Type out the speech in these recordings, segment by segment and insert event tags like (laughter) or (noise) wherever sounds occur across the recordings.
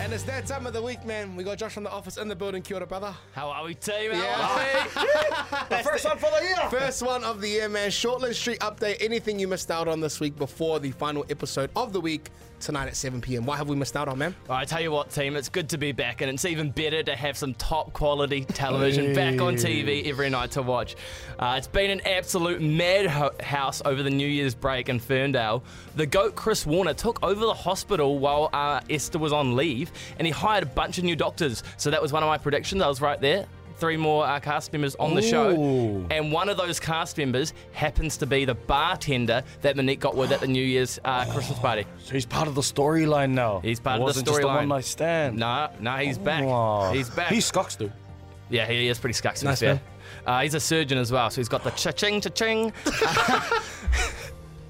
And it's that time of the week, man. We got Josh from the office in the building. Kia ora, brother. How are we, team? How Yeah. are we? (laughs) First one for the year. First one of the year, man. Shortland Street update. Anything you missed out on this week before the final episode of the week tonight at 7 p.m. What have we missed out on, man? I tell you what, team, it's good to be back, and it's even better to have some top quality television back on TV every night to watch. Uh, it's been an absolute madhouse over the New Year's break in Ferndale. The GOAT Chris Warner took over the hospital while uh, Esther was on leave, and he hired a bunch of new doctors. So that was one of my predictions. I was right there. Three more uh, cast members on the show, and one of those cast members happens to be the bartender that Monique got with at the New Year's uh, Christmas party. (gasps) So he's part of the storyline now. He's part it of the wasn't just a storyline. one night stand. No, no, he's back. He's back. He's Scocks, dude. yeah, he is pretty scucks. to be Nice, fair. man. Uh, he's a surgeon as well, so he's got the cha-ching, cha-ching. (laughs) (laughs)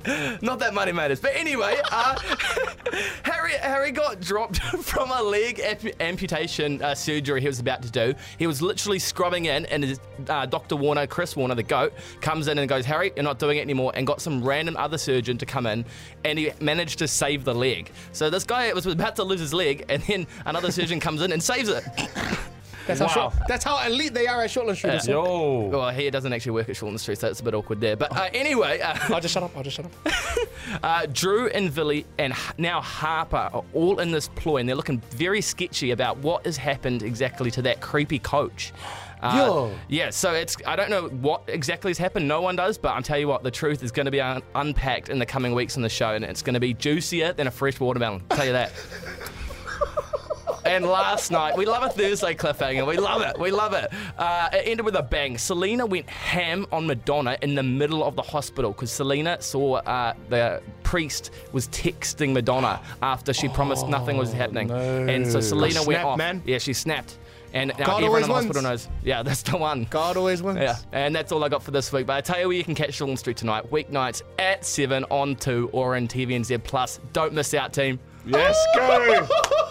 (laughs) Not that money matters, but anyway, uh, (laughs) Harry Harry got dropped (laughs) from a leg amp- amputation uh, surgery he was about to do. He was literally scrubbing in, and his, uh, Dr. Warner, Chris Warner, the goat, comes in and goes, "Harry, you're not doing it anymore," and got some random other surgeon to come in, and he managed to save the leg. So this guy was about to lose his leg, and then another surgeon comes in and saves it. That's how, Wow. short, that's how elite they are at Shortland Street. That's all. Yo. Well, he doesn't actually work at Shortland Street, so it's a bit awkward there. But uh, anyway, uh, I'll just shut up. I'll just shut up. (laughs) uh, Drew and Villy and now Harper are all in this ploy, and they're looking very sketchy about what has happened exactly to that creepy coach. Uh, Yo. Yeah, so it's I don't know what exactly has happened. No one does, but I'm telling you what, the truth is going to be un- unpacked in the coming weeks on the show, and it's going to be juicier than a fresh watermelon. I'll tell you that. (laughs) And last night, we love a Thursday cliffhanger. We love it. We love it. Uh, it ended with a bang. Selena went ham on Madonna in the middle of the hospital because Selena saw uh, the priest was texting Madonna after she promised nothing was happening. And so Selena went off. man. Yeah, she snapped. And now God everyone in the hospital wins. knows. Yeah, that's the one. God always wins. Yeah, and that's all I got for this week. But I tell you where you can catch Shortland Street tonight, weeknights at 7 on 2 or in TVNZ Plus. Don't miss out, team. Yes, go. (laughs)